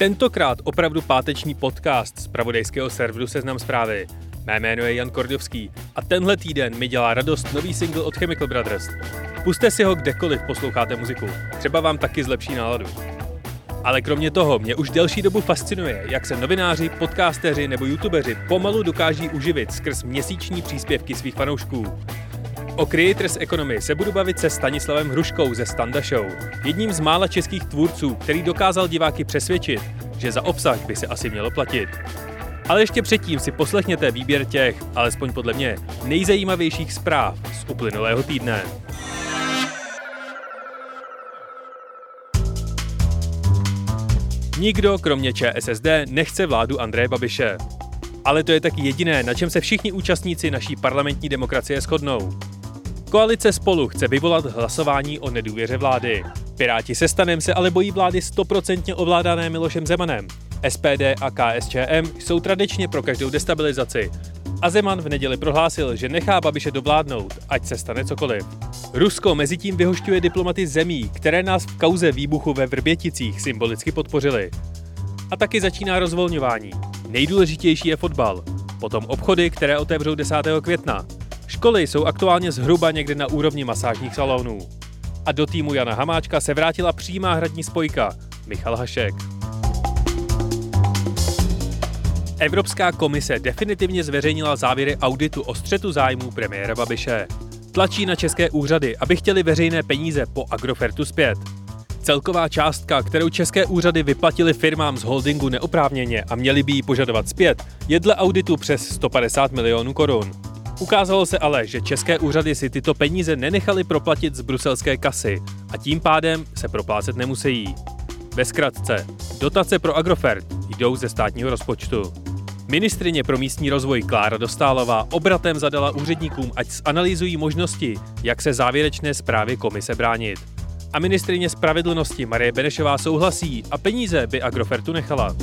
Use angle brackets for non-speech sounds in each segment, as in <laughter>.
Tentokrát opravdu páteční podcast z pravodejského serveru Seznam zprávy. Mé jméno je Jan Kordovský a tenhle týden mi dělá radost nový single od Chemical Brothers. Puste si ho kdekoliv posloucháte muziku. Třeba vám taky zlepší náladu. Ale kromě toho mě už delší dobu fascinuje, jak se novináři, podcasteři nebo youtubeři pomalu dokáží uživit skrz měsíční příspěvky svých fanoušků. O Creators Economy se budu bavit se Stanislavem Hruškou ze Standa Show, jedním z mála českých tvůrců, který dokázal diváky přesvědčit, že za obsah by se asi mělo platit. Ale ještě předtím si poslechněte výběr těch, alespoň podle mě, nejzajímavějších zpráv z uplynulého týdne. Nikdo, kromě ČSSD, nechce vládu Andreje Babiše. Ale to je taky jediné, na čem se všichni účastníci naší parlamentní demokracie shodnou. Koalice spolu chce vyvolat hlasování o nedůvěře vlády. Piráti se stanem se ale bojí vlády stoprocentně ovládané Milošem Zemanem. SPD a KSČM jsou tradičně pro každou destabilizaci. A Zeman v neděli prohlásil, že nechá Babiše dovládnout, ať se stane cokoliv. Rusko mezi tím vyhošťuje diplomaty zemí, které nás v kauze výbuchu ve Vrběticích symbolicky podpořili. A taky začíná rozvolňování. Nejdůležitější je fotbal, potom obchody, které otevřou 10. května. Školy jsou aktuálně zhruba někde na úrovni masážních salonů. A do týmu Jana Hamáčka se vrátila přímá hradní spojka, Michal Hašek. Evropská komise definitivně zveřejnila závěry auditu o střetu zájmů premiéra Babiše. Tlačí na české úřady, aby chtěli veřejné peníze po Agrofertu zpět. Celková částka, kterou české úřady vyplatily firmám z holdingu neoprávněně a měli by ji požadovat zpět, je dle auditu přes 150 milionů korun. Ukázalo se ale, že české úřady si tyto peníze nenechaly proplatit z bruselské kasy a tím pádem se proplácet nemusí. Ve zkratce, dotace pro Agrofert jdou ze státního rozpočtu. Ministrině pro místní rozvoj Klára Dostálová obratem zadala úředníkům, ať zanalýzují možnosti, jak se závěrečné zprávě komise bránit. A ministrině spravedlnosti Marie Benešová souhlasí a peníze by Agrofertu nechala.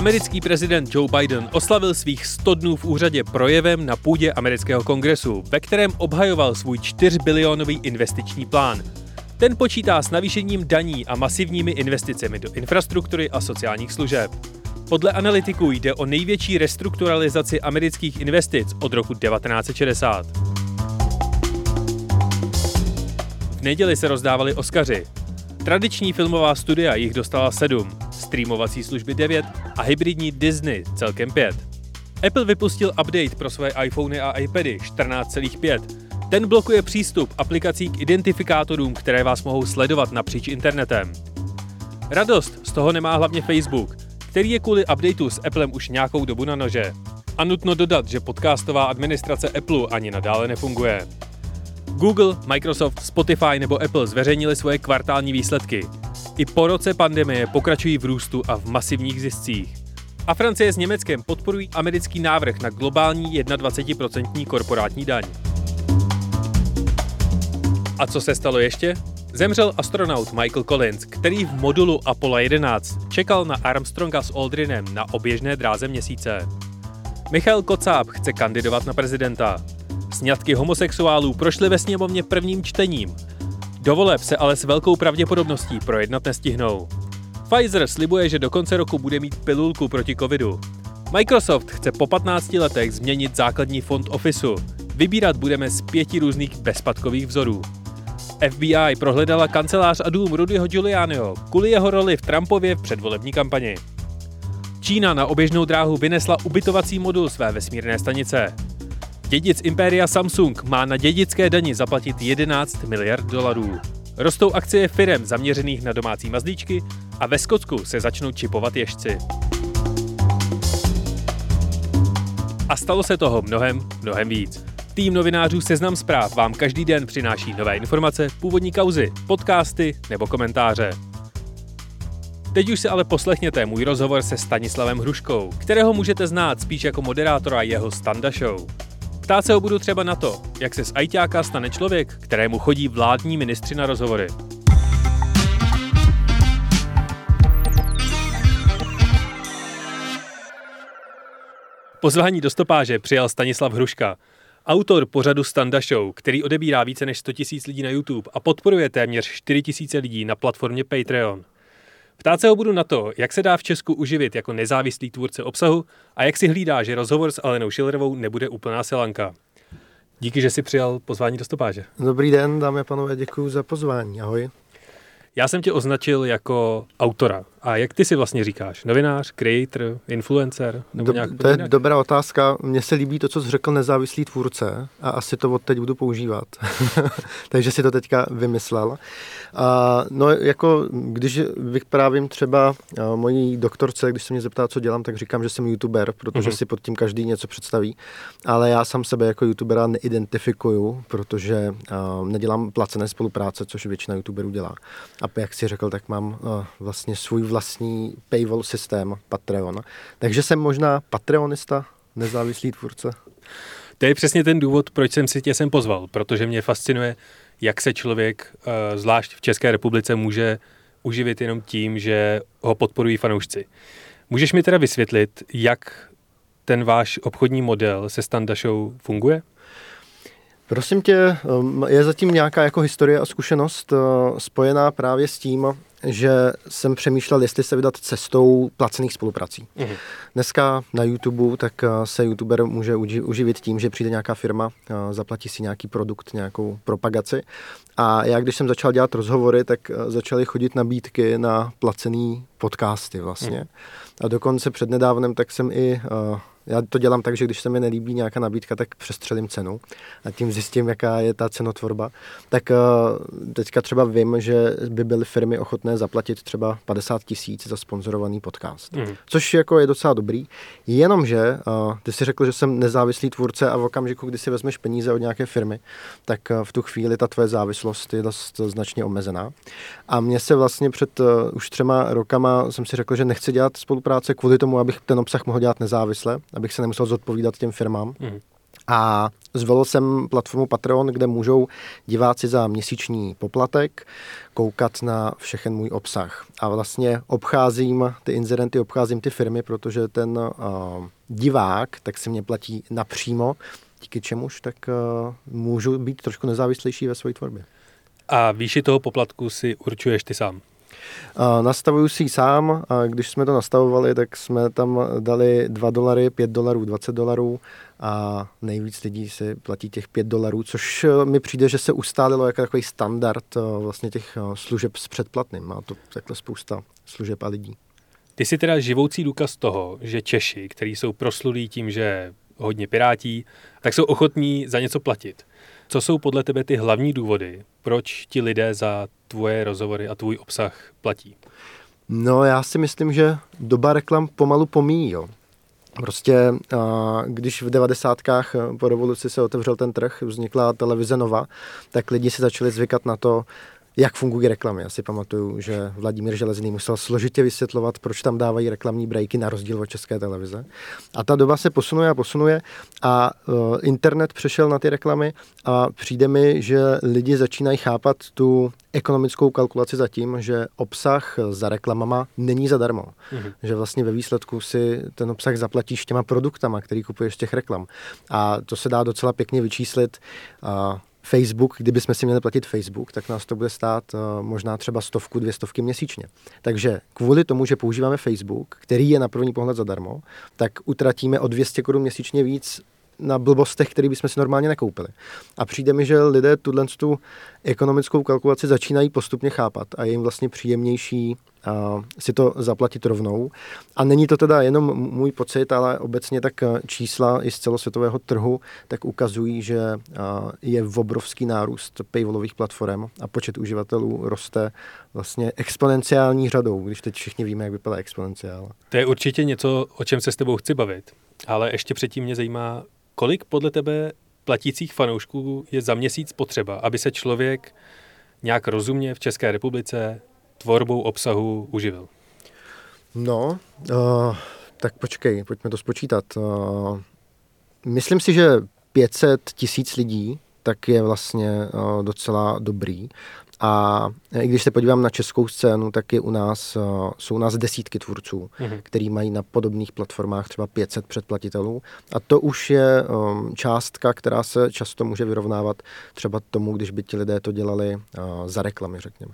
Americký prezident Joe Biden oslavil svých 100 dnů v úřadě projevem na půdě amerického kongresu, ve kterém obhajoval svůj 4 bilionový investiční plán. Ten počítá s navýšením daní a masivními investicemi do infrastruktury a sociálních služeb. Podle analytiků jde o největší restrukturalizaci amerických investic od roku 1960. V neděli se rozdávali Oscaři. Tradiční filmová studia jich dostala 7, streamovací služby 9 a hybridní Disney celkem 5. Apple vypustil update pro své iPhony a iPady 14,5. Ten blokuje přístup aplikací k identifikátorům, které vás mohou sledovat napříč internetem. Radost z toho nemá hlavně Facebook, který je kvůli updateu s Applem už nějakou dobu na nože. A nutno dodat, že podcastová administrace Apple ani nadále nefunguje. Google, Microsoft, Spotify nebo Apple zveřejnili svoje kvartální výsledky. I po roce pandemie pokračují v růstu a v masivních ziscích. A Francie s Německem podporují americký návrh na globální 21% korporátní daň. A co se stalo ještě? Zemřel astronaut Michael Collins, který v modulu Apollo 11 čekal na Armstronga s Aldrinem na oběžné dráze měsíce. Michal Kocáb chce kandidovat na prezidenta. Sňatky homosexuálů prošly ve sněmovně prvním čtením. Do voleb se ale s velkou pravděpodobností projednat nestihnou. Pfizer slibuje, že do konce roku bude mít pilulku proti covidu. Microsoft chce po 15 letech změnit základní fond Officeu. Vybírat budeme z pěti různých bezpadkových vzorů. FBI prohledala kancelář a dům Rudyho Giulianiho kvůli jeho roli v Trumpově v předvolební kampani. Čína na oběžnou dráhu vynesla ubytovací modul své vesmírné stanice. Dědic impéria Samsung má na dědické dani zaplatit 11 miliard dolarů. Rostou akcie firem zaměřených na domácí mazlíčky a ve Skotsku se začnou čipovat ježci. A stalo se toho mnohem, mnohem víc. Tým novinářů Seznam zpráv vám každý den přináší nové informace, původní kauzy, podcasty nebo komentáře. Teď už si ale poslechněte můj rozhovor se Stanislavem Hruškou, kterého můžete znát spíš jako moderátora jeho Standa Show. Ptát se ho budu třeba na to, jak se z ajťáka stane člověk, kterému chodí vládní ministři na rozhovory. Pozvání do stopáže přijal Stanislav Hruška, autor pořadu Standa Show, který odebírá více než 100 000 lidí na YouTube a podporuje téměř 4 000 lidí na platformě Patreon. Ptát se ho budu na to, jak se dá v Česku uživit jako nezávislý tvůrce obsahu a jak si hlídá, že rozhovor s Alenou Schillerovou nebude úplná selanka. Díky, že jsi přijal pozvání do stopáže. Dobrý den, dámy a pánové, děkuji za pozvání. Ahoj. Já jsem tě označil jako autora. A jak ty si vlastně říkáš? Novinář, creator, influencer? Nebo Do, nějak to je jinak? dobrá otázka. Mně se líbí to, co jsi řekl nezávislý tvůrce a asi to od teď budu používat. <laughs> Takže si to teďka vymyslel. A, no jako, když vyprávím třeba mojí doktorce, když se mě zeptá, co dělám, tak říkám, že jsem youtuber, protože mm-hmm. si pod tím každý něco představí. Ale já sám sebe jako youtubera neidentifikuju, protože a, nedělám placené spolupráce, což většina youtuberů dělá. A jak si řekl, tak mám a, vlastně svůj vlastní paywall systém Patreon. Takže jsem možná patreonista, nezávislý tvůrce. To je přesně ten důvod, proč jsem si tě sem pozval, protože mě fascinuje, jak se člověk, eh, zvlášť v České republice, může uživit jenom tím, že ho podporují fanoušci. Můžeš mi teda vysvětlit, jak ten váš obchodní model se Standa Show funguje? Prosím tě, um, je zatím nějaká jako historie a zkušenost uh, spojená právě s tím, že jsem přemýšlel, jestli se vydat cestou placených spoluprací. Mm-hmm. Dneska na YouTube tak uh, se YouTuber může uživit tím, že přijde nějaká firma, uh, zaplatí si nějaký produkt, nějakou propagaci. A já, když jsem začal dělat rozhovory, tak začaly chodit nabídky na placený podcasty vlastně. Mm. A dokonce přednedávnem tak jsem i já to dělám tak, že když se mi nelíbí nějaká nabídka, tak přestřelím cenu a tím zjistím, jaká je ta cenotvorba. Tak eh, teďka třeba vím, že by byly firmy ochotné zaplatit třeba 50 tisíc za sponzorovaný podcast, mm. což jako je docela dobrý. Jenomže eh, ty si řekl, že jsem nezávislý tvůrce a v okamžiku, kdy si vezmeš peníze od nějaké firmy, tak eh, v tu chvíli ta tvoje závislost je dost značně omezená. A mně se vlastně před už třema rokama jsem si řekl, že nechci dělat spolupráce kvůli tomu, abych ten obsah mohl dělat nezávisle, abych se nemusel zodpovídat těm firmám. Mm. A zvolil jsem platformu Patreon, kde můžou diváci za měsíční poplatek koukat na všechen můj obsah. A vlastně obcházím ty inzerenty, obcházím ty firmy, protože ten uh, divák tak si mě platí napřímo, díky čemuž tak uh, můžu být trošku nezávislejší ve své tvorbě. A výši toho poplatku si určuješ ty sám? Nastavuju si ji sám a když jsme to nastavovali, tak jsme tam dali 2 dolary, 5 dolarů, 20 dolarů a nejvíc lidí si platí těch 5 dolarů, což eh, mi přijde, že se ustálilo jako takový standard eh, vlastně těch eh, služeb s předplatným. Má to takhle spousta služeb a lidí. Ty jsi teda živoucí důkaz toho, že Češi, kteří jsou proslulí tím, že hodně pirátí, tak jsou ochotní za něco platit. Co jsou podle tebe ty hlavní důvody, proč ti lidé za tvoje rozhovory a tvůj obsah platí? No já si myslím, že doba reklam pomalu pomíjí. Jo. Prostě, když v devadesátkách po revoluci se otevřel ten trh, vznikla televize Nova, tak lidi si začali zvykat na to, jak fungují reklamy. Já si pamatuju, že Vladimír Železný musel složitě vysvětlovat, proč tam dávají reklamní breaky na rozdíl od české televize. A ta doba se posunuje a posunuje a uh, internet přešel na ty reklamy a přijde mi, že lidi začínají chápat tu ekonomickou kalkulaci za tím, že obsah za reklamama není zadarmo. Mm-hmm. Že vlastně ve výsledku si ten obsah zaplatíš těma produktama, který kupuješ z těch reklam. A to se dá docela pěkně vyčíslit. Uh, Facebook, kdybychom si měli platit Facebook, tak nás to bude stát uh, možná třeba stovku, dvě stovky měsíčně. Takže kvůli tomu, že používáme Facebook, který je na první pohled zadarmo, tak utratíme o 200 korun měsíčně víc na blbostech, které bychom si normálně nekoupili. A přijde mi, že lidé tuhle tu ekonomickou kalkulaci začínají postupně chápat a je jim vlastně příjemnější a si to zaplatit rovnou. A není to teda jenom můj pocit, ale obecně tak čísla i z celosvětového trhu tak ukazují, že je v obrovský nárůst paywallových platform a počet uživatelů roste vlastně exponenciální řadou, když teď všichni víme, jak vypadá exponenciál. To je určitě něco, o čem se s tebou chci bavit. Ale ještě předtím mě zajímá, kolik podle tebe platících fanoušků je za měsíc potřeba, aby se člověk nějak rozumně v České republice tvorbou obsahu uživil? No, uh, tak počkej, pojďme to spočítat. Uh, myslím si, že 500 tisíc lidí tak je vlastně uh, docela dobrý. A i když se podívám na českou scénu, tak je u nás, uh, jsou u nás desítky tvůrců, mm-hmm. který mají na podobných platformách třeba 500 předplatitelů. A to už je um, částka, která se často může vyrovnávat třeba tomu, když by ti lidé to dělali uh, za reklamy, řekněme.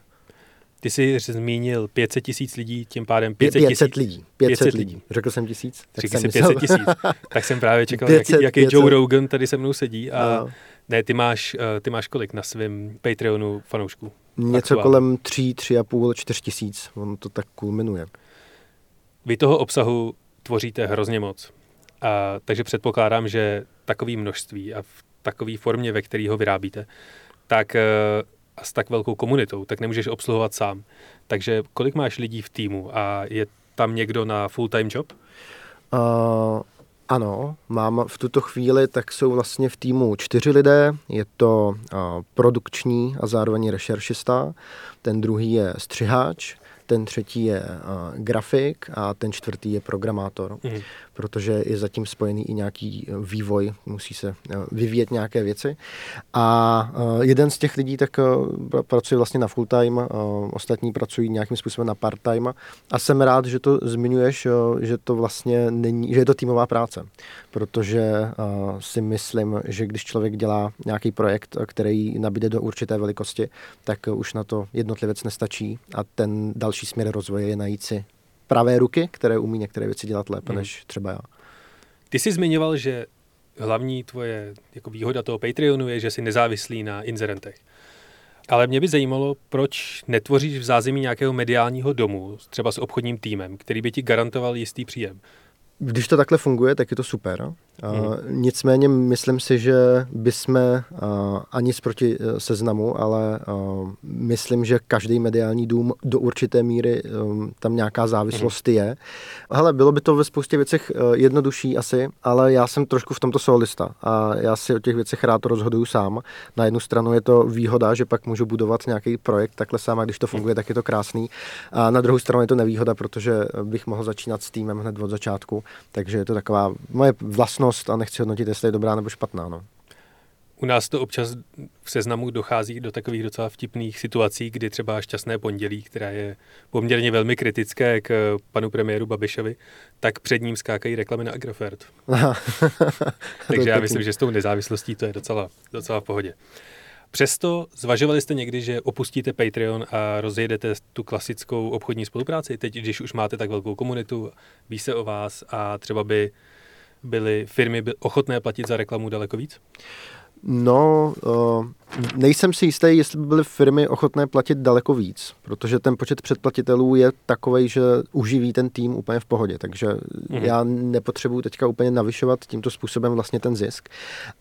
Ty jsi zmínil 500 tisíc lidí, tím pádem 500, 500 tisíc. lidí. 500, 500 lidí. Řekl jsem tisíc? Tak Řekl jsem 500 tisíc. tak jsem právě čekal, 500, jaký, jaký 500. Joe Rogan tady se mnou sedí a no. Ne, ty máš, eh, ty máš kolik na svém Patreonu fanoušků? Něco aktuál. kolem 3, 3,5, 4 tisíc. On to tak kulminuje. Vy toho obsahu tvoříte hrozně moc. A, takže předpokládám, že takové množství a v takové formě, ve které ho vyrábíte, tak eh, a s tak velkou komunitou, tak nemůžeš obsluhovat sám. Takže kolik máš lidí v týmu a je tam někdo na full-time job? Uh, ano, mám v tuto chvíli, tak jsou vlastně v týmu čtyři lidé. Je to produkční a zároveň rešeršista. Ten druhý je střiháč, ten třetí je grafik a ten čtvrtý je programátor. Mm protože je zatím spojený i nějaký eh, vývoj, musí se eh, vyvíjet nějaké věci. A eh, jeden z těch lidí tak pracuje vlastně na full time, ostatní pracují nějakým způsobem na part time a jsem rád, že to zmiňuješ, že to vlastně není, že je to týmová práce, protože si myslím, že když člověk dělá nějaký projekt, který nabíde do určité velikosti, tak už na to jednotlivec nestačí a ten další směr rozvoje je najít si pravé ruky, které umí některé věci dělat lépe hmm. než třeba já. Ty jsi zmiňoval, že hlavní tvoje jako výhoda toho Patreonu je, že jsi nezávislý na inzerentech. Ale mě by zajímalo, proč netvoříš v zázemí nějakého mediálního domu, třeba s obchodním týmem, který by ti garantoval jistý příjem. Když to takhle funguje, tak je to super. Hmm. Nicméně myslím si, že bychom ani z proti e, seznamu, ale myslím, že každý mediální dům do určité míry um, tam nějaká závislost hmm. je. Hele, bylo by to ve spoustě věcech jednodušší asi, ale já jsem trošku v tomto solista a já si o těch věcech rád rozhoduju sám. Na jednu stranu je to výhoda, že pak můžu budovat nějaký projekt takhle sám a když to funguje, tak je to krásný. A na druhou stranu je to nevýhoda, protože bych mohl začínat s týmem hned od začátku, takže je to taková moje vlastnost možnost a nechci hodnotit, jestli je dobrá nebo špatná. No. U nás to občas v seznamu dochází do takových docela vtipných situací, kdy třeba šťastné pondělí, která je poměrně velmi kritické k panu premiéru Babišovi, tak před ním skákají reklamy na Agrofert. <laughs> Takže já myslím, že s tou nezávislostí to je docela, docela v pohodě. Přesto zvažovali jste někdy, že opustíte Patreon a rozjedete tu klasickou obchodní spolupráci? Teď, když už máte tak velkou komunitu, ví se o vás a třeba by byly firmy ochotné platit za reklamu daleko víc? No, uh, nejsem si jistý, jestli by byly firmy ochotné platit daleko víc, protože ten počet předplatitelů je takový, že uživí ten tým úplně v pohodě, takže mm-hmm. já nepotřebuji teďka úplně navyšovat tímto způsobem vlastně ten zisk,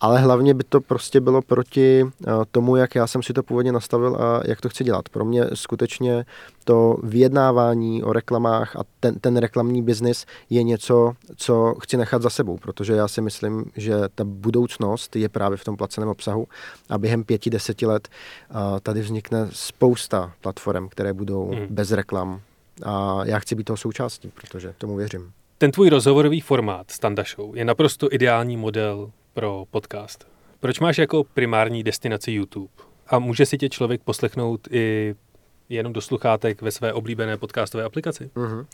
ale hlavně by to prostě bylo proti uh, tomu, jak já jsem si to původně nastavil a jak to chci dělat. Pro mě skutečně to vyjednávání o reklamách a ten, ten reklamní biznis je něco, co chci nechat za sebou, protože já si myslím, že ta budoucnost je právě v tom placeném obsahu a během pěti, deseti let tady vznikne spousta platform, které budou hmm. bez reklam a já chci být toho součástí, protože tomu věřím. Ten tvůj rozhovorový formát Standa Show je naprosto ideální model pro podcast. Proč máš jako primární destinaci YouTube? A může si tě člověk poslechnout i jenom do sluchátek ve své oblíbené podcastové aplikaci? Mm-hmm.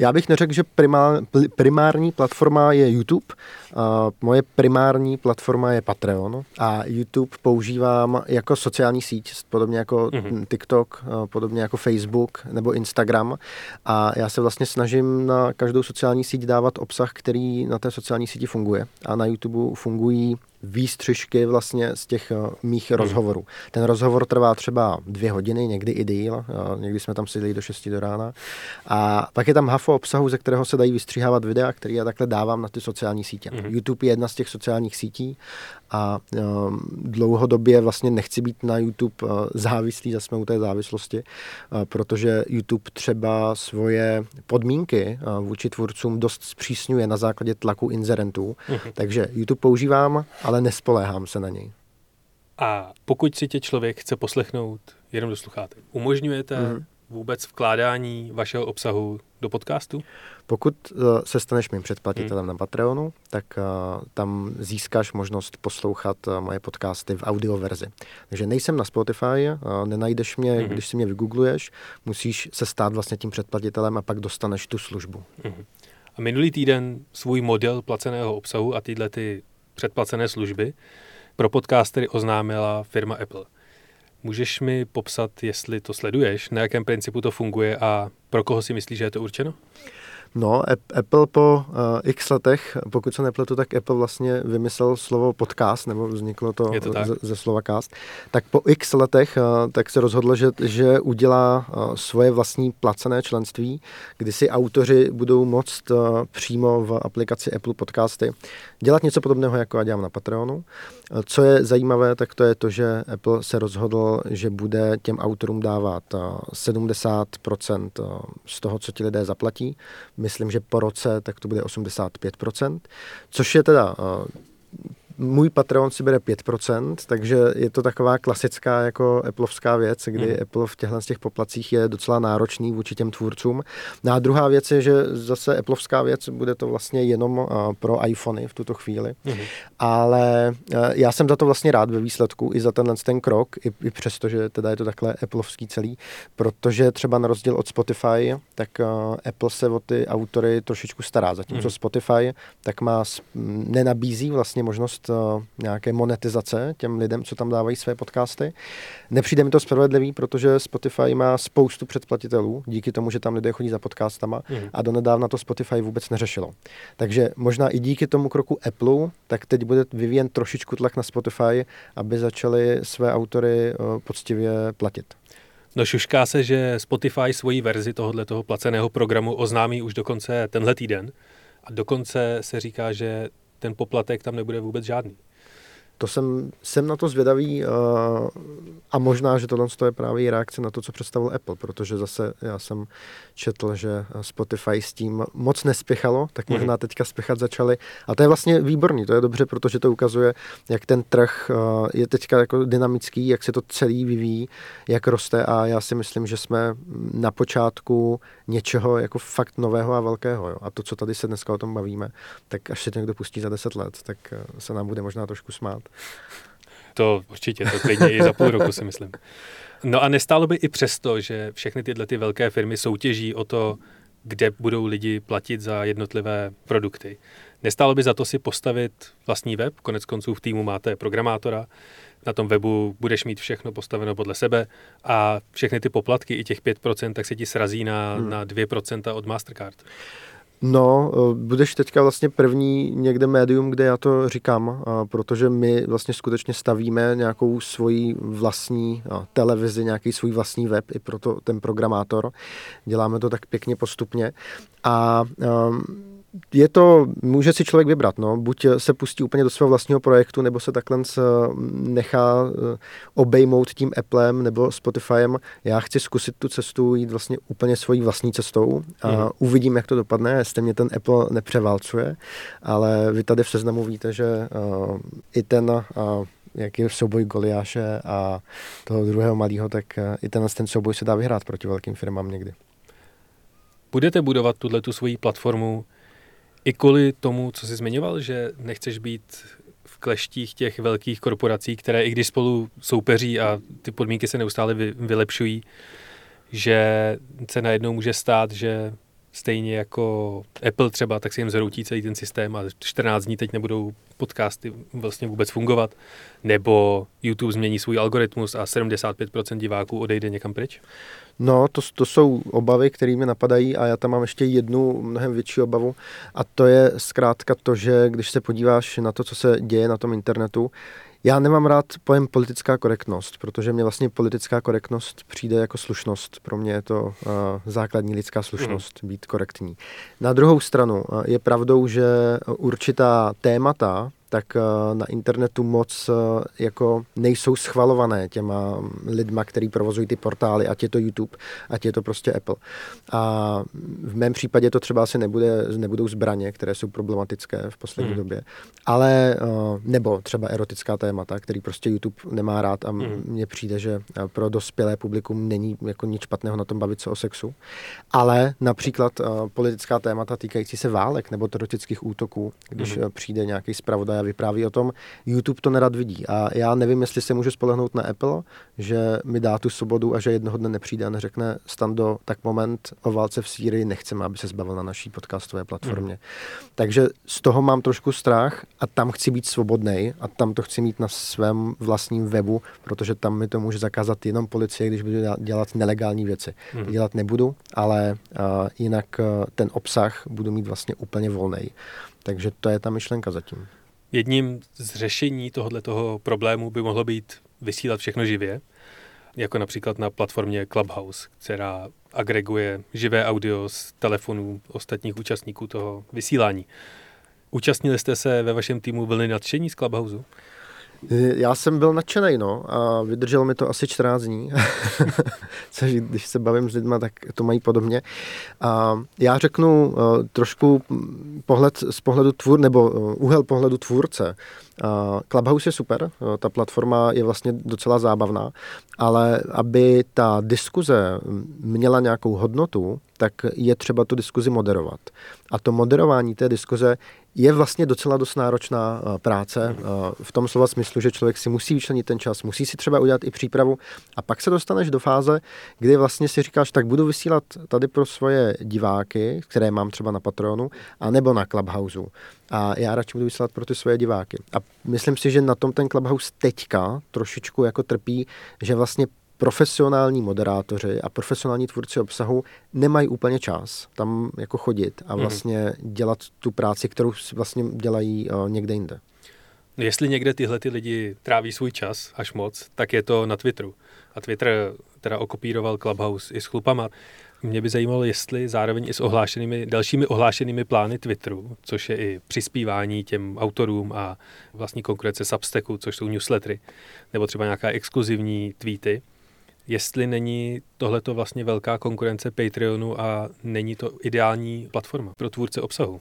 Já bych neřekl, že primár, primární platforma je YouTube. Uh, moje primární platforma je Patreon a YouTube používám jako sociální síť, podobně jako mm-hmm. TikTok, uh, podobně jako Facebook nebo Instagram. A já se vlastně snažím na každou sociální síť dávat obsah, který na té sociální síti funguje. A na YouTube fungují výstřižky vlastně z těch uh, mých hmm. rozhovorů. Ten rozhovor trvá třeba dvě hodiny, někdy i díl, uh, někdy jsme tam sedli do 6 do rána. A pak je tam hafo obsahu, ze kterého se dají vystříhávat videa, který já takhle dávám na ty sociální sítě. Mm-hmm. YouTube je jedna z těch sociálních sítí a um, dlouhodobě vlastně nechci být na YouTube uh, závislý, zase jsme u té závislosti, uh, protože YouTube třeba svoje podmínky uh, vůči tvůrcům dost zpřísňuje na základě tlaku inzerentů. Mm-hmm. Takže YouTube používám, ale nespoléhám se na něj. A pokud si tě člověk chce poslechnout jenom do sluchátek, umožňujete mm-hmm vůbec vkládání vašeho obsahu do podcastu? Pokud uh, se staneš mým předplatitelem hmm. na Patreonu, tak uh, tam získáš možnost poslouchat uh, moje podcasty v audio verzi. Takže nejsem na Spotify, nenajdeš mě, hmm. když si mě vygoogluješ, musíš se stát vlastně tím předplatitelem a pak dostaneš tu službu. Hmm. A minulý týden svůj model placeného obsahu a tyhle ty předplacené služby pro podcastery oznámila firma Apple. Můžeš mi popsat, jestli to sleduješ, na jakém principu to funguje a pro koho si myslíš, že je to určeno? No, Apple po uh, x letech, pokud se nepletu, tak Apple vlastně vymyslel slovo podcast, nebo vzniklo to, to ze, ze slova cast. Tak po x letech uh, tak se rozhodlo, že, že udělá uh, svoje vlastní placené členství, kdy si autoři budou moct uh, přímo v aplikaci Apple Podcasty dělat něco podobného, jako já dělám na Patreonu. Co je zajímavé, tak to je to, že Apple se rozhodl, že bude těm autorům dávat 70% z toho, co ti lidé zaplatí myslím, že po roce tak to bude 85%, což je teda můj Patreon si bere 5%, takže je to taková klasická jako Appleovská věc, kdy mm. Apple v těchto z těch poplacích je docela náročný vůči těm tvůrcům. No a druhá věc je, že zase Appleovská věc bude to vlastně jenom pro iPhony v tuto chvíli, mm. ale já jsem za to vlastně rád ve výsledku i za tenhle ten krok, i, i přesto, že teda je to takhle Appleovský celý, protože třeba na rozdíl od Spotify, tak Apple se o ty autory trošičku stará, zatímco mm. Spotify tak má, nenabízí vlastně možnost nějaké monetizace těm lidem, co tam dávají své podcasty. Nepřijde mi to spravedlivý, protože Spotify má spoustu předplatitelů, díky tomu, že tam lidé chodí za podcastama mm. a donedávna to Spotify vůbec neřešilo. Takže možná i díky tomu kroku Apple, tak teď bude vyvíjen trošičku tlak na Spotify, aby začali své autory uh, poctivě platit. No šušká se, že Spotify svoji verzi tohohle toho placeného programu oznámí už dokonce tenhle týden. A dokonce se říká, že ten poplatek tam nebude vůbec žádný. To jsem, jsem na to zvědavý uh, a možná, že tohle je právě reakce na to, co představil Apple, protože zase já jsem četl, že Spotify s tím moc nespěchalo, tak mhm. možná teďka spěchat začali. A to je vlastně výborný, to je dobře, protože to ukazuje, jak ten trh uh, je teďka jako dynamický, jak se to celý vyvíjí, jak roste a já si myslím, že jsme na počátku něčeho jako fakt nového a velkého. Jo. A to, co tady se dneska o tom bavíme, tak až se to někdo pustí za deset let, tak uh, se nám bude možná trošku smát. To určitě, to klidně i za půl roku si myslím. No a nestálo by i přesto, že všechny tyhle ty velké firmy soutěží o to, kde budou lidi platit za jednotlivé produkty. Nestálo by za to si postavit vlastní web, konec konců v týmu máte programátora, na tom webu budeš mít všechno postaveno podle sebe a všechny ty poplatky, i těch 5%, tak se ti srazí na, hmm. na 2% od Mastercard. No, eh, budeš teďka vlastně první někde médium, kde já to říkám, protože my vlastně skutečně stavíme nějakou svoji vlastní televizi, nějaký svůj vlastní web, i proto ten programátor. Děláme to tak pěkně postupně. A um, je to, může si člověk vybrat, no. buď se pustí úplně do svého vlastního projektu, nebo se takhle nechá eh, obejmout tím Applem nebo Spotifyem. Já chci zkusit tu cestu jít vlastně úplně svojí vlastní cestou a mm. uvidím, jak to dopadne, jestli mě ten Apple nepřeválcuje, ale vy tady v seznamu víte, že uh, i ten uh, jak je souboj Goliáše a toho druhého malého, tak i ten, ten souboj se dá vyhrát proti velkým firmám někdy. Budete budovat tuhle tu svoji platformu i kvůli tomu, co jsi zmiňoval, že nechceš být v kleštích těch velkých korporací, které i když spolu soupeří a ty podmínky se neustále vy, vylepšují, že se najednou může stát, že stejně jako Apple třeba, tak si jim zhroutí celý ten systém a 14 dní teď nebudou podcasty vlastně vůbec fungovat, nebo YouTube změní svůj algoritmus a 75% diváků odejde někam pryč? No, to, to jsou obavy, které mi napadají a já tam mám ještě jednu mnohem větší obavu a to je zkrátka to, že když se podíváš na to, co se děje na tom internetu, já nemám rád pojem politická korektnost, protože mě vlastně politická korektnost přijde jako slušnost. Pro mě je to uh, základní lidská slušnost, mm. být korektní. Na druhou stranu uh, je pravdou, že určitá témata tak na internetu moc jako nejsou schvalované těma lidma, který provozují ty portály, ať je to YouTube, ať je to prostě Apple. A v mém případě to třeba asi nebude, nebudou zbraně, které jsou problematické v poslední mm. době, ale nebo třeba erotická témata, který prostě YouTube nemá rád a mm. mně přijde, že pro dospělé publikum není jako nic špatného na tom bavit se o sexu. Ale například politická témata týkající se válek nebo teroristických útoků, když mm. přijde nějaký zpravodaj vypráví o tom, YouTube to nerad vidí. A já nevím, jestli se můžu spolehnout na Apple, že mi dá tu svobodu a že jednoho dne nepřijde a neřekne Stando, tak moment o válce v Sýrii nechceme, aby se zbavil na naší podcastové platformě. Mm. Takže z toho mám trošku strach a tam chci být svobodný a tam to chci mít na svém vlastním webu, protože tam mi to může zakázat jenom policie, když budu dělat nelegální věci. Hmm. Dělat nebudu, ale uh, jinak uh, ten obsah budu mít vlastně úplně volný. Takže to je ta myšlenka zatím. Jedním z řešení tohoto problému by mohlo být vysílat všechno živě, jako například na platformě Clubhouse, která agreguje živé audio z telefonů ostatních účastníků toho vysílání. Účastnili jste se ve vašem týmu vlny nadšení z Clubhouse? Já jsem byl nadšený, no, a vydrželo mi to asi 14 dní, <laughs> což když se bavím s lidmi, tak to mají podobně. A já řeknu uh, trošku pohled z pohledu tvůr, nebo uh, úhel pohledu tvůrce. Clubhouse je super, ta platforma je vlastně docela zábavná, ale aby ta diskuze měla nějakou hodnotu, tak je třeba tu diskuzi moderovat. A to moderování té diskuze je vlastně docela dost náročná eh, práce eh, v tom slova smyslu, že člověk si musí vyčlenit ten čas, musí si třeba udělat i přípravu a pak se dostaneš do fáze, kdy vlastně si říkáš, tak budu vysílat tady pro svoje diváky, které mám třeba na Patronu, anebo na Clubhouse. A já radši budu vysílat pro ty svoje diváky. A myslím si, že na tom ten Clubhouse teďka trošičku jako trpí, že vlastně profesionální moderátoři a profesionální tvůrci obsahu nemají úplně čas tam jako chodit a mhm. vlastně dělat tu práci, kterou vlastně dělají uh, někde jinde. No jestli někde tyhle ty lidi tráví svůj čas až moc, tak je to na Twitteru. A Twitter teda okopíroval Clubhouse i s chlupama. Mě by zajímalo, jestli zároveň i s ohlášenými, dalšími ohlášenými plány Twitteru, což je i přispívání těm autorům a vlastní konkurence Substacku, což jsou newslettery, nebo třeba nějaká exkluzivní tweety, jestli není tohleto vlastně velká konkurence Patreonu a není to ideální platforma pro tvůrce obsahu.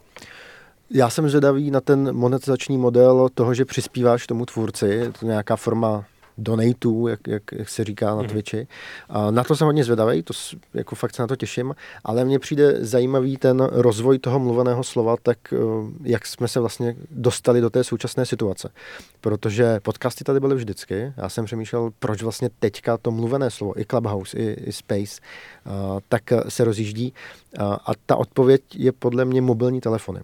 Já jsem zvědavý na ten monetizační model toho, že přispíváš tomu tvůrci, to nějaká forma donatů, jak, jak, jak se říká na mhm. Twitchi. A na to jsem hodně zvědavý, to jako fakt se na to těším, ale mně přijde zajímavý ten rozvoj toho mluveného slova, tak eh, jak jsme se vlastně dostali do té současné situace. Protože podcasty tady byly vždycky. Já jsem přemýšlel, proč vlastně teďka to mluvené slovo, i Clubhouse, i, i Space, tak se rozjíždí. A ta odpověď je podle mě mobilní telefony.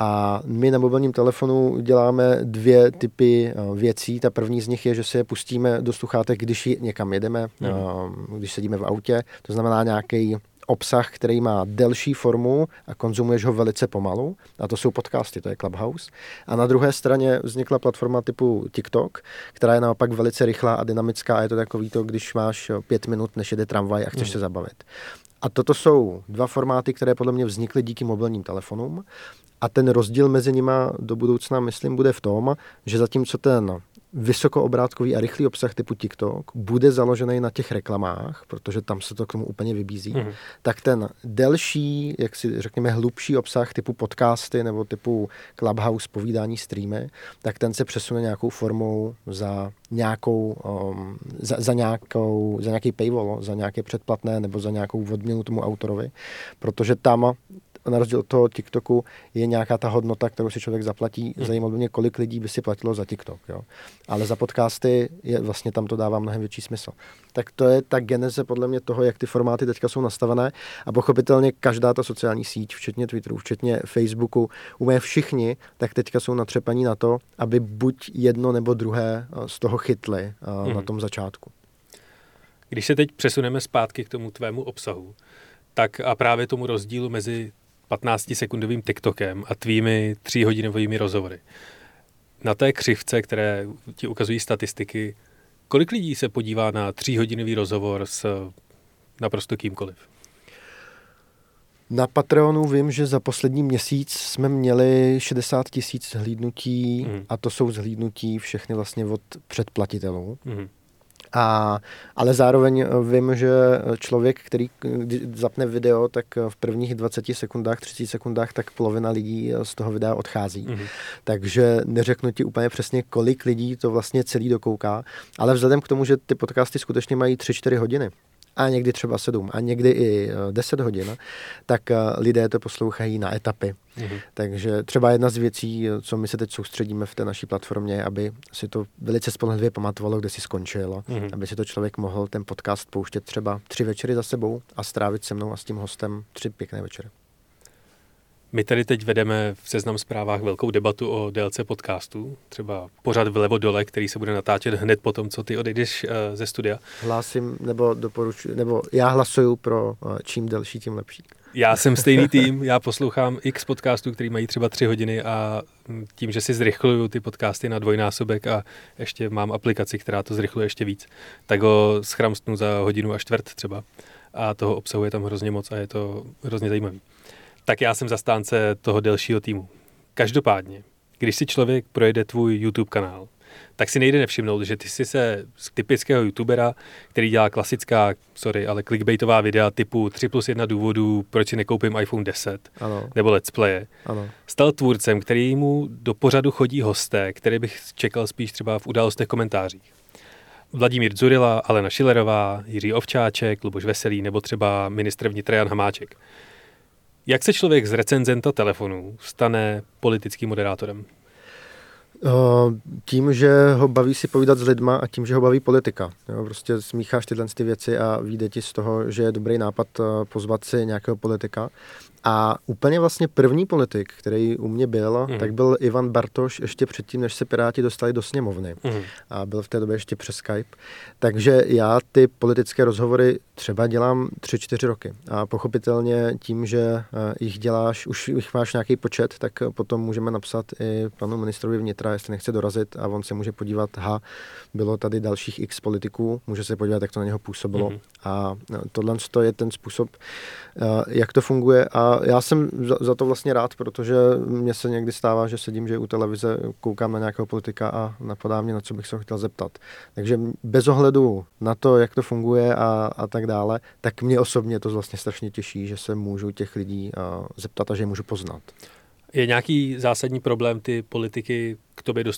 A my na mobilním telefonu děláme dvě typy věcí. Ta první z nich je, že se je pustíme do sluchátek, když někam jedeme, mm. když sedíme v autě. To znamená nějaký obsah, který má delší formu a konzumuješ ho velice pomalu. A to jsou podcasty, to je Clubhouse. A na druhé straně vznikla platforma typu TikTok, která je naopak velice rychlá a dynamická a je to takový to, když máš pět minut, než jede tramvaj a chceš mm. se zabavit. A toto jsou dva formáty, které podle mě vznikly díky mobilním telefonům. A ten rozdíl mezi nima do budoucna, myslím, bude v tom, že zatímco ten vysokoobrátkový a rychlý obsah typu TikTok bude založený na těch reklamách, protože tam se to k tomu úplně vybízí, mm-hmm. tak ten delší, jak si řekněme, hlubší obsah typu podcasty nebo typu Clubhouse, povídání, streamy, tak ten se přesune nějakou formou za nějakou, um, za, za, nějakou, za nějaký paywall, za nějaké předplatné nebo za nějakou odměnu tomu autorovi, protože tam na rozdíl od toho TikToku je nějaká ta hodnota, kterou si člověk zaplatí. Hmm. Zajímalo by mě, kolik lidí by si platilo za TikTok. Jo? Ale za podcasty je vlastně tam to dává mnohem větší smysl. Tak to je ta geneze podle mě toho, jak ty formáty teďka jsou nastavené a pochopitelně každá ta sociální síť, včetně Twitteru, včetně Facebooku, umé všichni, tak teďka jsou natřepaní na to, aby buď jedno nebo druhé eh, z toho chytli hmm. na tom začátku. Když se teď přesuneme zpátky k tomu tvému obsahu, tak a právě tomu rozdílu mezi 15-sekundovým TikTokem a tvými tříhodinovými rozhovory. Na té křivce, které ti ukazují statistiky, kolik lidí se podívá na tříhodinový rozhovor s naprosto kýmkoliv? Na Patreonu vím, že za poslední měsíc jsme měli 60 tisíc zhlídnutí mm. a to jsou zhlídnutí všechny vlastně od předplatitelů. Mm. A, ale zároveň vím, že člověk, který zapne video, tak v prvních 20 sekundách, 30 sekundách, tak polovina lidí z toho videa odchází. Mm-hmm. Takže neřeknu ti úplně přesně, kolik lidí to vlastně celý dokouká, ale vzhledem k tomu, že ty podcasty skutečně mají 3-4 hodiny, a někdy třeba 7 a někdy i 10 hodin, tak lidé to poslouchají na etapy. Mm-hmm. Takže třeba jedna z věcí, co my se teď soustředíme v té naší platformě, je, aby si to velice spolehlivě pamatovalo, kde si skončilo, mm-hmm. aby si to člověk mohl ten podcast pouštět třeba tři večery za sebou a strávit se mnou a s tím hostem tři pěkné večery. My tady teď vedeme v seznam zprávách velkou debatu o délce podcastu, třeba pořád vlevo dole, který se bude natáčet hned po tom, co ty odejdeš uh, ze studia. Hlásím nebo doporučuji, nebo já hlasuju pro uh, čím delší, tím lepší. Já jsem stejný tým, já poslouchám x podcastů, který mají třeba tři hodiny a tím, že si zrychluju ty podcasty na dvojnásobek a ještě mám aplikaci, která to zrychluje ještě víc, tak ho schramstnu za hodinu a čtvrt třeba a toho obsahuje tam hrozně moc a je to hrozně zajímavý tak já jsem zastánce toho delšího týmu. Každopádně, když si člověk projede tvůj YouTube kanál, tak si nejde nevšimnout, že ty jsi se z typického youtubera, který dělá klasická, sorry, ale clickbaitová videa typu 3 plus 1 důvodů, proč si nekoupím iPhone 10 ano. nebo let's play, ano. stal tvůrcem, který mu do pořadu chodí hosté, který bych čekal spíš třeba v událostech komentářích. Vladimír Dzurila, Alena Šilerová, Jiří Ovčáček, Luboš Veselý nebo třeba ministr vnitra Jan Hamáček. Jak se člověk z recenzenta telefonu stane politickým moderátorem? Tím, že ho baví si povídat s lidma a tím, že ho baví politika. Jo, prostě smícháš tyhle ty věci a vyjde ti z toho, že je dobrý nápad pozvat si nějakého politika. A úplně vlastně první politik, který u mě byl, mm. tak byl Ivan Bartoš ještě předtím, než se Piráti dostali do sněmovny. Mm. A byl v té době ještě přes Skype. Takže já ty politické rozhovory třeba dělám 3-4 roky. A pochopitelně tím, že eh, jich děláš, už jich máš nějaký počet, tak potom můžeme napsat i panu ministrovi vnitra, jestli nechce dorazit a on se může podívat, ha, bylo tady dalších x politiků, může se podívat, jak to na něho působilo. Mm. A no, tohle je ten způsob, eh, jak to funguje. A já jsem za, za to vlastně rád, protože mně se někdy stává, že sedím, že u televize koukám na nějakého politika a napadá mě, na co bych se chtěl zeptat. Takže bez ohledu na to, jak to funguje a, a tak dále, tak mě osobně to vlastně strašně těší, že se můžu těch lidí a, zeptat a že je můžu poznat. Je nějaký zásadní problém ty politiky k tobě do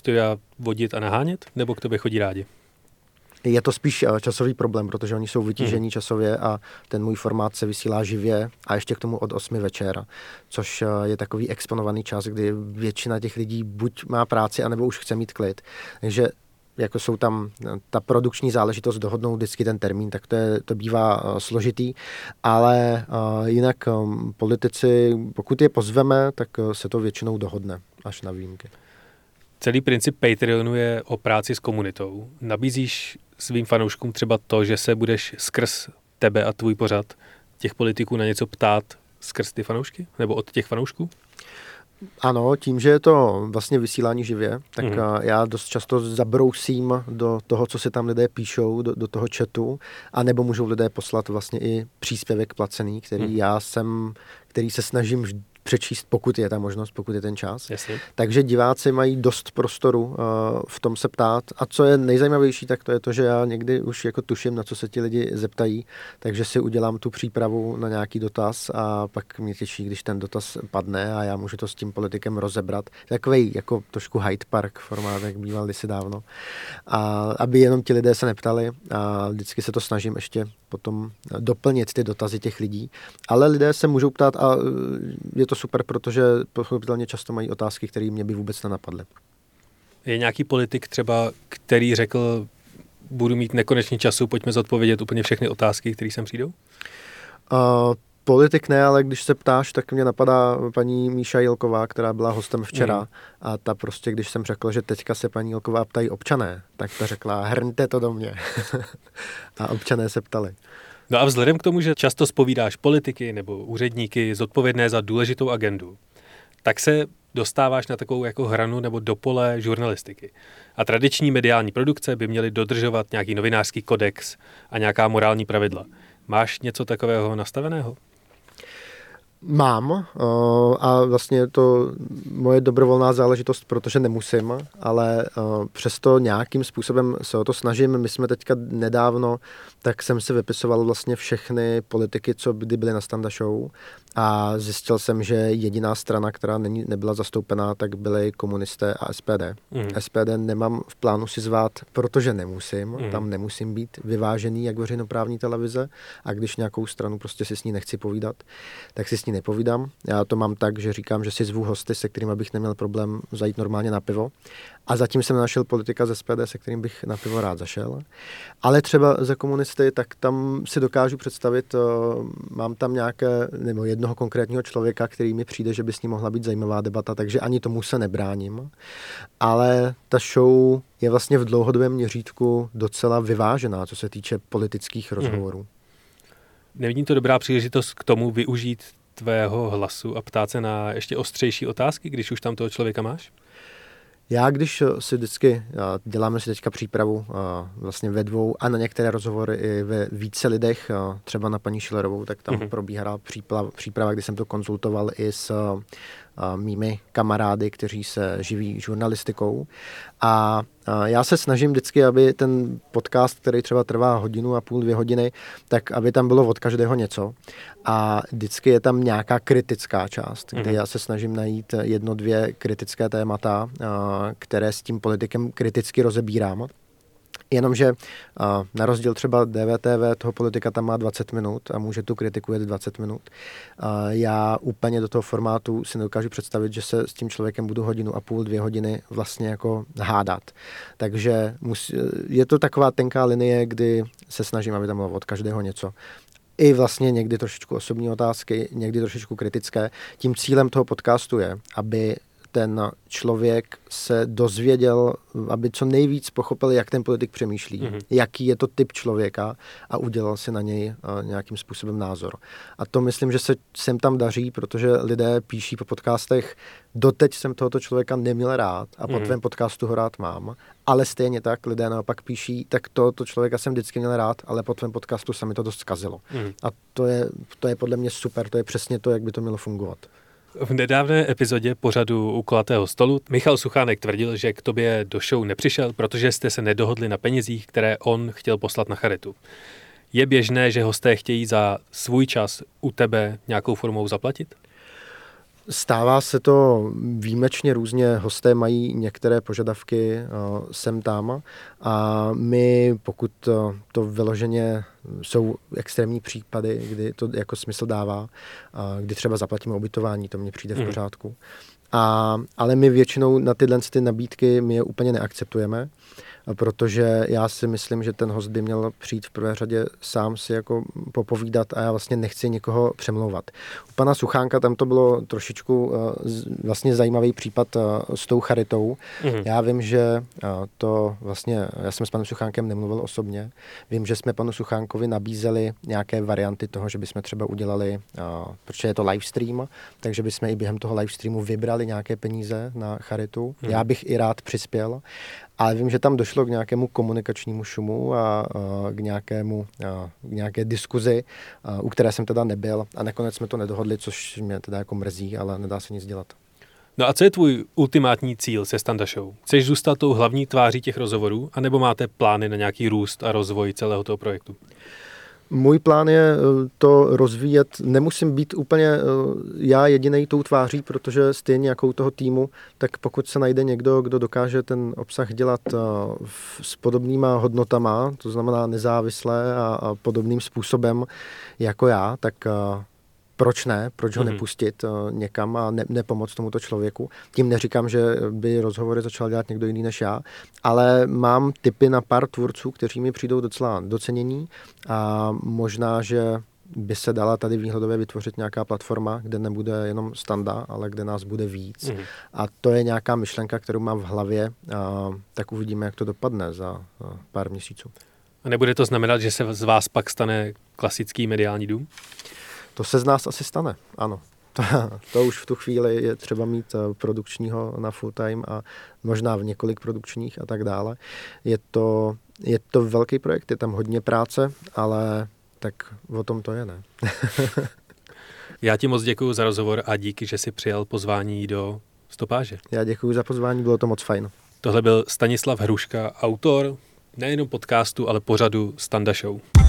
vodit a nahánět, nebo k tobě chodí rádi? Je to spíš eh, časový problém, protože oni jsou vytížení hmm. časově a ten můj formát se vysílá živě a ještě k tomu od 8 večera, což eh, je takový exponovaný čas, kdy většina těch lidí buď má práci, anebo už chce mít klid. Takže jako jsou tam eh, ta produkční záležitost, dohodnou vždycky ten termín, tak to, je, to bývá uh, složitý, ale uh, jinak um, politici, pokud je pozveme, tak uh, se to většinou dohodne, až na výjimky. Celý princip Patreonu je o práci s komunitou. Nabízíš svým fanouškům třeba to, že se budeš skrz tebe a tvůj pořad těch politiků na něco ptát skrz ty fanoušky? Nebo od těch fanoušků? Ano, tím, že je to vlastně vysílání živě, tak mm. já dost často zabrousím do toho, co se tam lidé píšou, do, do toho chatu, a nebo můžou lidé poslat vlastně i příspěvek placený, který mm. já jsem, který se snažím přečíst, pokud je ta možnost, pokud je ten čas. Jasně. Takže diváci mají dost prostoru uh, v tom se ptát. A co je nejzajímavější, tak to je to, že já někdy už jako tuším, na co se ti lidi zeptají, takže si udělám tu přípravu na nějaký dotaz a pak mě těší, když ten dotaz padne a já můžu to s tím politikem rozebrat. Takový jako trošku Hyde Park formát, jak býval kdysi dávno. A aby jenom ti lidé se neptali a vždycky se to snažím ještě potom doplnit ty dotazy těch lidí. Ale lidé se můžou ptát a je to super, protože pochopitelně často mají otázky, které mě by vůbec nenapadly. Je nějaký politik třeba, který řekl, budu mít nekonečný času, pojďme zodpovědět úplně všechny otázky, které sem přijdou? Uh, politik ne, ale když se ptáš, tak mě napadá paní Míša Jilková, která byla hostem včera mm. a ta prostě, když jsem řekl, že teďka se paní Jilková ptají občané, tak ta řekla, hrňte to do mě. <laughs> a občané se ptali. No a vzhledem k tomu, že často spovídáš politiky nebo úředníky zodpovědné za důležitou agendu, tak se dostáváš na takovou jako hranu nebo do pole žurnalistiky. A tradiční mediální produkce by měly dodržovat nějaký novinářský kodex a nějaká morální pravidla. Máš něco takového nastaveného? Mám uh, a vlastně je to moje dobrovolná záležitost, protože nemusím, ale uh, přesto nějakým způsobem se o to snažím. My jsme teďka nedávno, tak jsem si vypisoval vlastně všechny politiky, co kdy byly na Standa Show a zjistil jsem, že jediná strana, která není, nebyla zastoupená, tak byly komunisté a SPD. Mm. SPD nemám v plánu si zvát, protože nemusím, mm. tam nemusím být vyvážený jak veřejnoprávní televize a když nějakou stranu prostě si s ní nechci povídat, tak si s ní nepovídám. Já to mám tak, že říkám, že si zvu hosty, se kterými bych neměl problém zajít normálně na pivo. A zatím jsem našel politika ze SPD, se kterým bych na pivo rád zašel. Ale třeba za komunisty, tak tam si dokážu představit, eh, mám tam nějaké, nebo jednoho konkrétního člověka, který mi přijde, že by s ním mohla být zajímavá debata, takže ani tomu se nebráním. Ale ta show je vlastně v dlouhodobém měřítku docela vyvážená, co se týče politických mhm. rozhovorů. Hmm. Nevidím to dobrá příležitost k tomu využít tvého hlasu a ptát se na ještě ostřejší otázky, když už tam toho člověka máš? Já, když si vždycky, děláme si teďka přípravu vlastně ve dvou a na některé rozhovory i ve více lidech, třeba na paní Šilerovou, tak tam mm-hmm. probíhá příprava, příprava, kdy jsem to konzultoval i s mými kamarády, kteří se živí žurnalistikou. A já se snažím vždycky, aby ten podcast, který třeba trvá hodinu a půl, dvě hodiny, tak aby tam bylo od každého něco. A vždycky je tam nějaká kritická část, kde mhm. já se snažím najít jedno, dvě kritické témata, které s tím politikem kriticky rozebírám. Jenomže na rozdíl třeba DVTV, toho politika tam má 20 minut a může tu kritiku jet 20 minut. Já úplně do toho formátu si nedokážu představit, že se s tím člověkem budu hodinu a půl, dvě hodiny vlastně jako hádat. Takže je to taková tenká linie, kdy se snažím, aby tam bylo od každého něco i vlastně někdy trošičku osobní otázky, někdy trošičku kritické. Tím cílem toho podcastu je, aby ten člověk se dozvěděl, aby co nejvíc pochopil, jak ten politik přemýšlí, mm-hmm. jaký je to typ člověka a udělal si na něj uh, nějakým způsobem názor. A to myslím, že se sem tam daří, protože lidé píší po podcastech, doteď jsem tohoto člověka neměl rád a po mm-hmm. tvém podcastu ho rád mám, ale stejně tak lidé naopak píší, tak tohoto člověka jsem vždycky měl rád, ale po tvém podcastu se mi to dost zkazilo. Mm-hmm. A to je, to je podle mě super, to je přesně to, jak by to mělo fungovat. V nedávné epizodě pořadu u kulatého stolu Michal Suchánek tvrdil, že k tobě do show nepřišel, protože jste se nedohodli na penězích, které on chtěl poslat na charitu. Je běžné, že hosté chtějí za svůj čas u tebe nějakou formou zaplatit? Stává se to výjimečně různě, hosté mají některé požadavky uh, sem tam a my, pokud to, to vyloženě jsou extrémní případy, kdy to jako smysl dává, uh, kdy třeba zaplatíme ubytování, to mně přijde v hmm. pořádku. A, ale my většinou na tyhle ty nabídky my je úplně neakceptujeme protože já si myslím, že ten host by měl přijít v prvé řadě sám si jako popovídat a já vlastně nechci někoho přemlouvat. U pana Suchánka tam to bylo trošičku eh, vlastně zajímavý případ eh, s tou charitou. Mm-hmm. Já vím, že eh, to vlastně, já jsem s panem Suchánkem nemluvil osobně, vím, že jsme panu Suchánkovi nabízeli nějaké varianty toho, že bychom třeba udělali, protože je to live stream, takže bychom i během toho live streamu vybrali nějaké peníze na charitu. Mm-hmm. Já bych i rád přispěl, ale vím, že tam došlo k nějakému komunikačnímu šumu a, a k, nějakému, a, k nějaké diskuzi, a, u které jsem teda nebyl a nakonec jsme to nedohodli, což mě teda jako mrzí, ale nedá se nic dělat. No a co je tvůj ultimátní cíl se Standa Show? Chceš zůstat tou hlavní tváří těch rozhovorů, anebo máte plány na nějaký růst a rozvoj celého toho projektu? Můj plán je eh, to rozvíjet. Nemusím být úplně eh, já jediný tou tváří, protože stejně jako u toho týmu, tak pokud se najde někdo, kdo dokáže ten obsah dělat eh, s podobnýma hodnotama, to znamená nezávisle a podobným způsobem jako já, tak proč ne, proč ho mm-hmm. nepustit uh, někam a ne, nepomoct tomuto člověku. Tím neříkám, že by rozhovory začal dělat někdo jiný než já, ale mám tipy na pár tvůrců, kteří mi přijdou docela docenění a možná, že by se dala tady výhledově vytvořit nějaká platforma, kde nebude jenom standa, ale kde nás bude víc. Mm. A to je nějaká myšlenka, kterou mám v hlavě, a tak uvidíme, jak to dopadne za pár měsíců. A nebude to znamenat, že se z vás pak stane klasický mediální dům? To se z nás asi stane, ano. To, <laughs> to už v tu chvíli je třeba mít eh, produkčního na full time a možná v několik produkčních a tak dále. Je to, je to velký projekt, je tam hodně práce, ale tak o tom to je, ne? <laughs> Já ti moc děkuji za rozhovor a díky, že jsi přijal pozvání do stopáže. Já děkuji za pozvání, bylo to moc fajn. Tohle byl Stanislav Hruška, autor nejenom podcastu, ale pořadu Standa Show.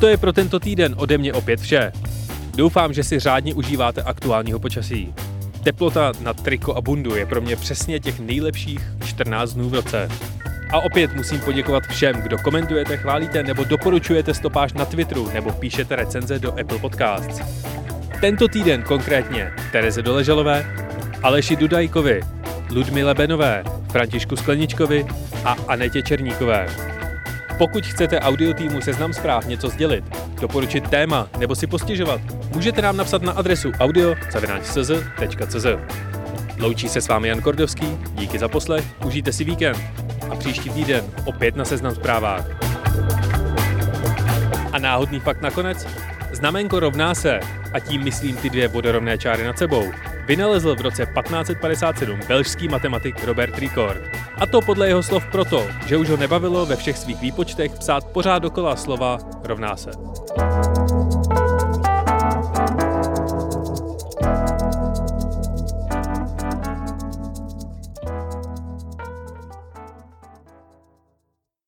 To je pro tento týden ode mě opět vše. Doufám, že si řádně užíváte aktuálního počasí. Teplota na triko a bundu je pro mě přesně těch nejlepších 14 dnů v roce. A opět musím poděkovat všem, kdo komentujete, chválíte nebo doporučujete stopáž na Twitteru nebo píšete recenze do Apple Podcasts. Tento týden konkrétně Tereze Doležalové, Aleši Dudajkovi, Ludmile Benové, Františku Skleničkovi a Anetě Černíkové. Pokud chcete audio týmu Seznam zpráv něco sdělit, doporučit téma nebo si postěžovat, můžete nám napsat na adresu audio.cz.cz. Loučí se s vámi Jan Kordovský, díky za poslech, užijte si víkend a příští týden opět na Seznam zprávách. A náhodný fakt nakonec? Znamenko rovná se, a tím myslím ty dvě vodorovné čáry nad sebou, vynalezl v roce 1557 belžský matematik Robert Ricord. A to podle jeho slov proto, že už ho nebavilo ve všech svých výpočtech psát pořád dokola slova rovná se.